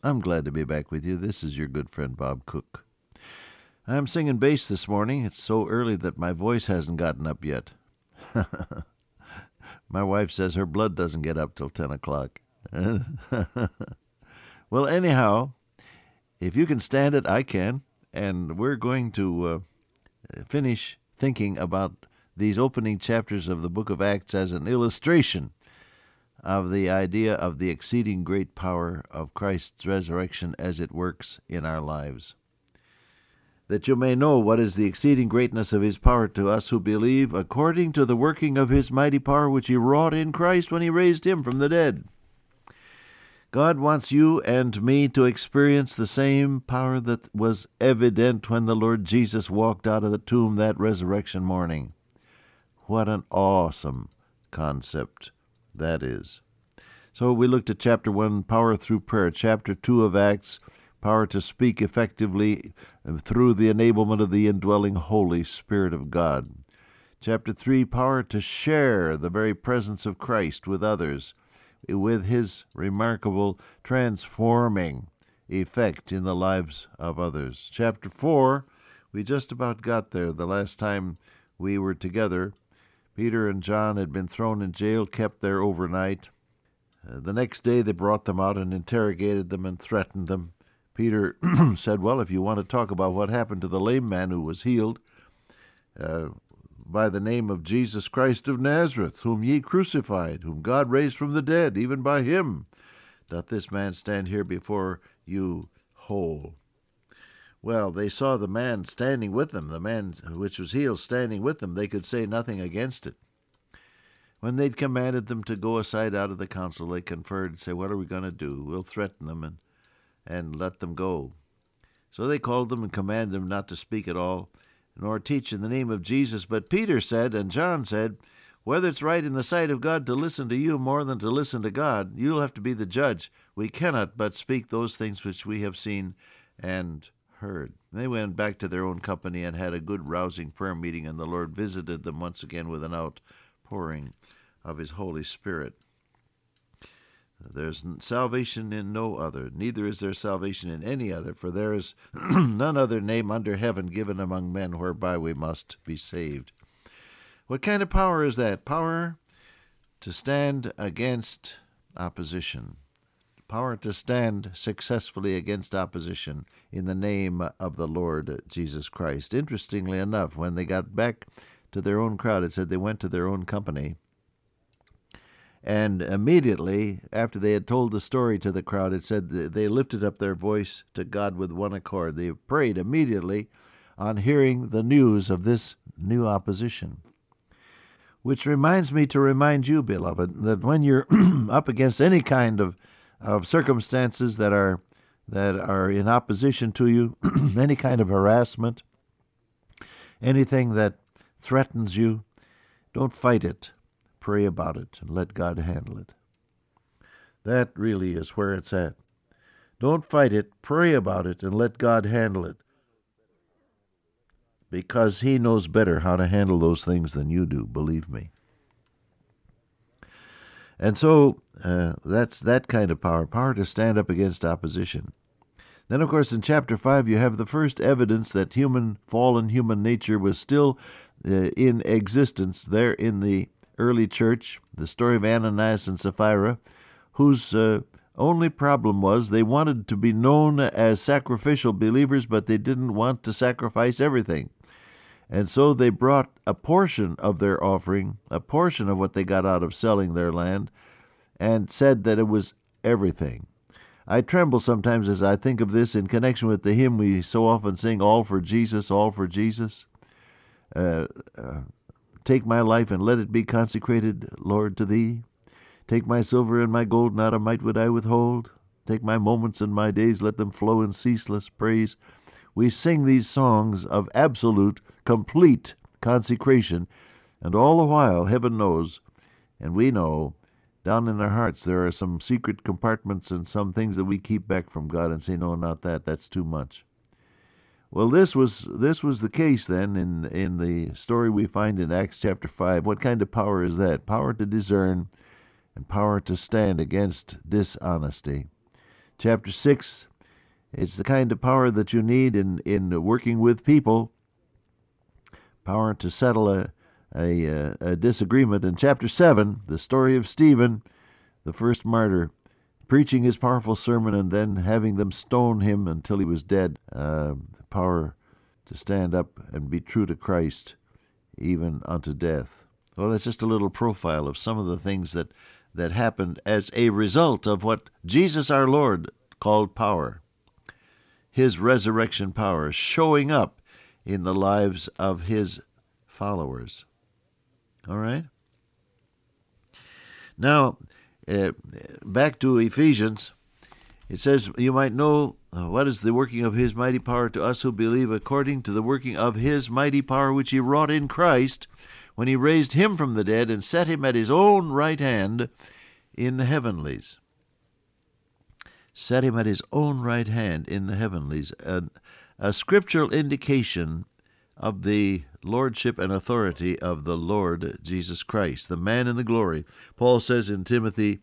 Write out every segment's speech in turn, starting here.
I'm glad to be back with you. This is your good friend Bob Cook. I'm singing bass this morning. It's so early that my voice hasn't gotten up yet. my wife says her blood doesn't get up till 10 o'clock. well, anyhow, if you can stand it, I can. And we're going to uh, finish thinking about these opening chapters of the book of Acts as an illustration of the idea of the exceeding great power of Christ's resurrection as it works in our lives. That you may know what is the exceeding greatness of his power to us who believe, according to the working of his mighty power which he wrought in Christ when he raised him from the dead. God wants you and me to experience the same power that was evident when the Lord Jesus walked out of the tomb that resurrection morning. What an awesome concept! That is. So we looked at chapter 1, power through prayer, chapter 2 of Acts, power to speak effectively uh, through the enablement of the indwelling Holy Spirit of God. Chapter 3, power to share the very presence of Christ with others, with his remarkable transforming effect in the lives of others. Chapter 4, we just about got there the last time we were together. Peter and John had been thrown in jail, kept there overnight. Uh, the next day they brought them out and interrogated them and threatened them. Peter said, Well, if you want to talk about what happened to the lame man who was healed uh, by the name of Jesus Christ of Nazareth, whom ye crucified, whom God raised from the dead, even by him doth this man stand here before you whole. Well, they saw the man standing with them, the man which was healed standing with them. They could say nothing against it. When they'd commanded them to go aside out of the council, they conferred and said, What are we going to do? We'll threaten them and, and let them go. So they called them and commanded them not to speak at all, nor teach in the name of Jesus. But Peter said, and John said, Whether it's right in the sight of God to listen to you more than to listen to God, you'll have to be the judge. We cannot but speak those things which we have seen and heard. They went back to their own company and had a good rousing prayer meeting, and the Lord visited them once again with an outpouring of His Holy Spirit. There's salvation in no other, neither is there salvation in any other, for there is none other name under heaven given among men whereby we must be saved. What kind of power is that? Power to stand against opposition power to stand successfully against opposition in the name of the Lord Jesus Christ. Interestingly enough, when they got back to their own crowd, it said they went to their own company. And immediately after they had told the story to the crowd, it said they lifted up their voice to God with one accord. They prayed immediately on hearing the news of this new opposition. Which reminds me to remind you, beloved, that when you're up against any kind of of circumstances that are that are in opposition to you, any kind of harassment, anything that threatens you, don't fight it. Pray about it and let God handle it. That really is where it's at. Don't fight it, pray about it, and let God handle it. Because He knows better how to handle those things than you do, believe me. And so uh, that's that kind of power power to stand up against opposition. Then, of course, in chapter 5, you have the first evidence that human, fallen human nature was still uh, in existence there in the early church. The story of Ananias and Sapphira, whose uh, only problem was they wanted to be known as sacrificial believers, but they didn't want to sacrifice everything. And so they brought a portion of their offering, a portion of what they got out of selling their land, and said that it was everything. I tremble sometimes as I think of this in connection with the hymn we so often sing, All for Jesus, All for Jesus. Uh, uh, Take my life and let it be consecrated, Lord, to Thee. Take my silver and my gold, not a mite would I withhold. take my moments and my days, let them flow in ceaseless praise. We sing these songs of absolute, complete consecration, and all the while, heaven knows, and we know, down in our hearts there are some secret compartments and some things that we keep back from God and say, no, not that, that's too much. Well, this was this was the case then in in the story we find in Acts chapter five. What kind of power is that? Power to discern and power to stand against dishonesty. Chapter six, it's the kind of power that you need in in working with people. Power to settle a a, a disagreement. In chapter seven, the story of Stephen, the first martyr, preaching his powerful sermon and then having them stone him until he was dead. Uh, power to stand up and be true to Christ even unto death. Well, that's just a little profile of some of the things that, that happened as a result of what Jesus our Lord called power. His resurrection power showing up in the lives of his followers. All right? Now, uh, back to Ephesians. It says, You might know uh, what is the working of his mighty power to us who believe, according to the working of his mighty power which he wrought in Christ, when he raised him from the dead and set him at his own right hand in the heavenlies. Set him at his own right hand in the heavenlies. A, scriptural indication of the lordship and authority of the Lord Jesus Christ, the man in the glory. Paul says in Timothy,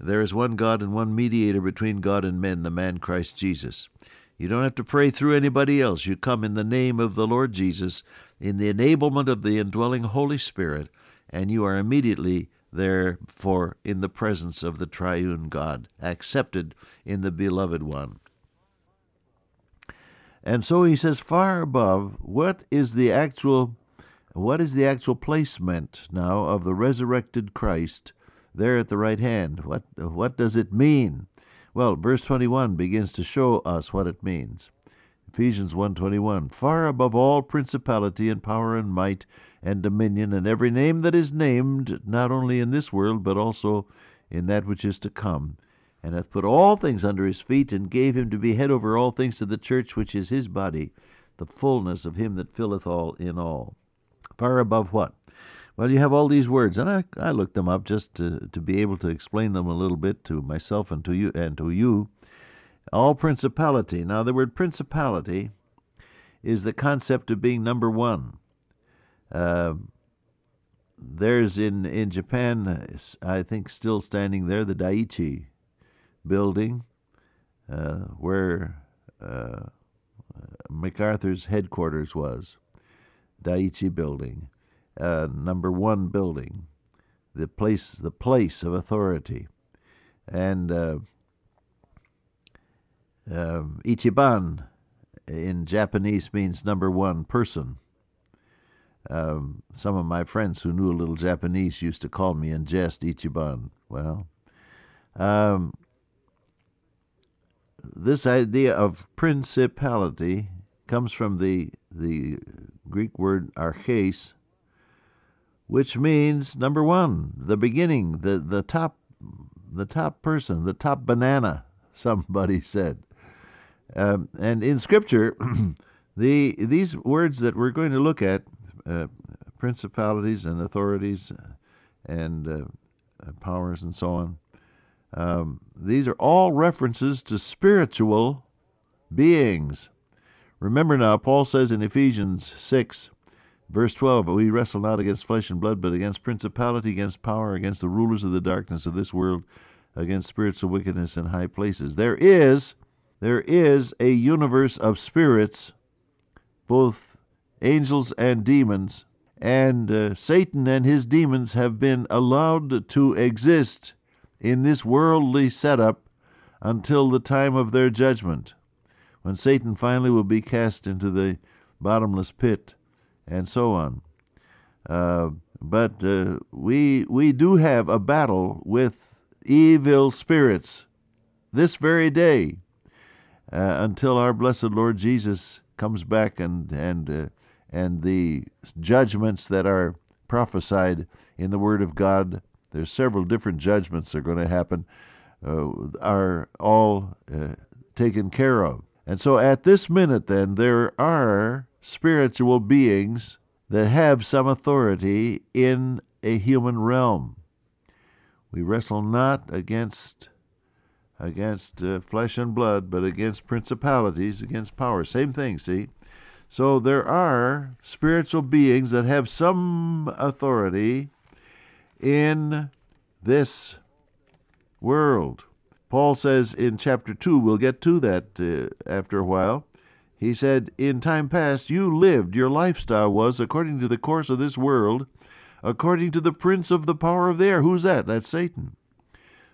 there is one God and one mediator between God and men, the man Christ Jesus. You don't have to pray through anybody else. You come in the name of the Lord Jesus, in the enablement of the indwelling Holy Spirit, and you are immediately therefore in the presence of the triune God, accepted in the beloved one. And so he says far above what is the actual what is the actual placement now of the resurrected Christ there at the right hand. What, what does it mean? Well, verse 21 begins to show us what it means. Ephesians 1:21 Far above all principality and power and might and dominion and every name that is named not only in this world but also in that which is to come and hath put all things under his feet and gave him to be head over all things to the church which is his body the fullness of him that filleth all in all far above what well, you have all these words, and I, I looked them up just to, to be able to explain them a little bit to myself and to you and to you. All principality. Now, the word principality is the concept of being number one. Uh, there's in in Japan, I think, still standing there, the Daiichi building, uh, where uh, MacArthur's headquarters was. Daiichi building uh, number one building, the place, the place of authority, and uh, uh, Ichiban in Japanese means number one person. Um, some of my friends who knew a little Japanese used to call me in jest Ichiban. Well, um, this idea of principality comes from the the Greek word arches, which means number one, the beginning, the the top, the top person, the top banana. Somebody said, um, and in Scripture, the these words that we're going to look at, principalities and authorities, and uh, powers and so on. Um, these are all references to spiritual beings. Remember now, Paul says in Ephesians 6 Verse 12, But we wrestle not against flesh and blood, but against principality, against power, against the rulers of the darkness of this world, against spiritual wickedness in high places. There is, there is a universe of spirits, both angels and demons, and uh, Satan and his demons have been allowed to exist in this worldly setup until the time of their judgment, when Satan finally will be cast into the bottomless pit and so on. Uh, but uh, we we do have a battle with evil spirits this very day uh, until our blessed Lord Jesus comes back and and uh, and the judgments that are prophesied in the Word of God. There's several different judgments that are going to happen. uh, are all uh, taken care of. And so at this minute, then, there are spiritual beings that have some authority in a human realm. We wrestle not against against uh, flesh and blood, but against principalities, against powers. Same thing, see? So there are spiritual beings that have some authority in this world. Paul says in chapter 2, we'll get to that uh, after a while. He said, In time past, you lived, your lifestyle was according to the course of this world, according to the prince of the power of the air. Who's that? That's Satan.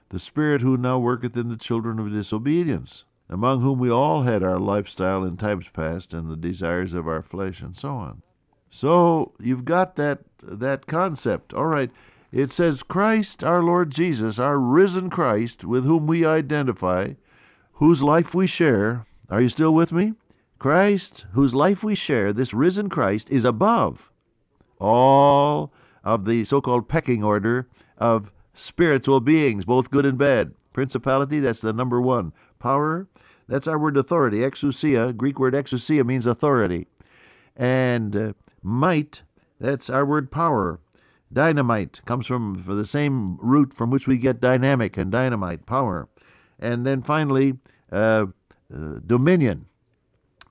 The spirit who now worketh in the children of disobedience, among whom we all had our lifestyle in times past, and the desires of our flesh, and so on. So you've got that that concept. All right. It says, Christ, our Lord Jesus, our risen Christ, with whom we identify, whose life we share. Are you still with me? Christ, whose life we share, this risen Christ, is above all of the so called pecking order of spiritual beings, both good and bad. Principality, that's the number one. Power, that's our word authority. Exousia, Greek word exousia means authority. And uh, might, that's our word power. Dynamite comes from, from the same root from which we get dynamic and dynamite, power. And then finally, uh, uh, dominion.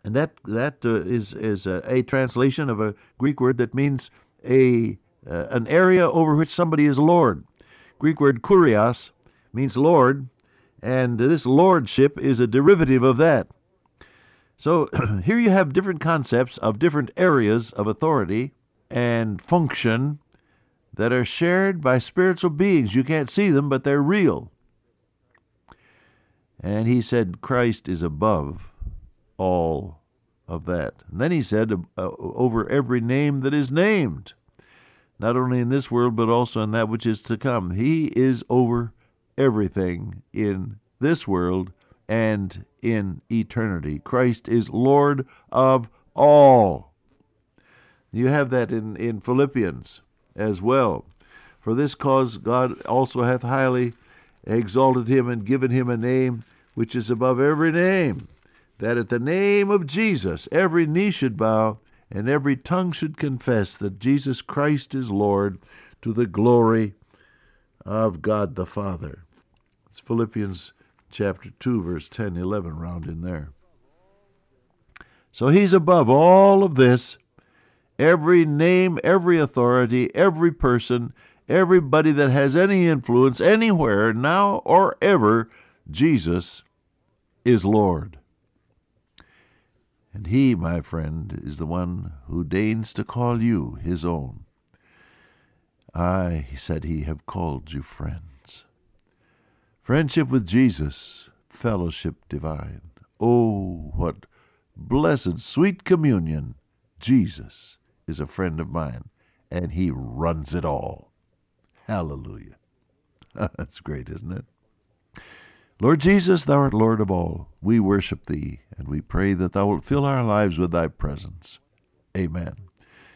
And that that uh, is is a, a, translation of a Greek word that means a uh, an area over which somebody is lord. Greek word kurios means lord, and this lordship is a derivative of that. So here you have different concepts of different areas of authority and function that are shared by spiritual beings. You can't see them, but they're real. And he said, Christ is above all of that. And then he said, uh, over every name that is named, not only in this world, but also in that which is to come. He is over everything in this world and in eternity. Christ is Lord of all. You have that in, in Philippians as well. For this cause God also hath highly exalted him and given him a name which is above every name, that at the name of Jesus every knee should bow and every tongue should confess that Jesus Christ is Lord to the glory of God the Father. It's Philippians chapter 2, verse 10, 11, round in there. So he's above all of this every name, every authority, every person, everybody that has any influence anywhere, now or ever, Jesus is Lord. And He, my friend, is the one who deigns to call you His own. I, said He, have called you friends. Friendship with Jesus, fellowship divine. Oh, what blessed, sweet communion! Jesus is a friend of mine, and he runs it all. Hallelujah. That's great, isn't it? Lord Jesus, thou art Lord of all. We worship thee, and we pray that thou wilt fill our lives with thy presence. Amen.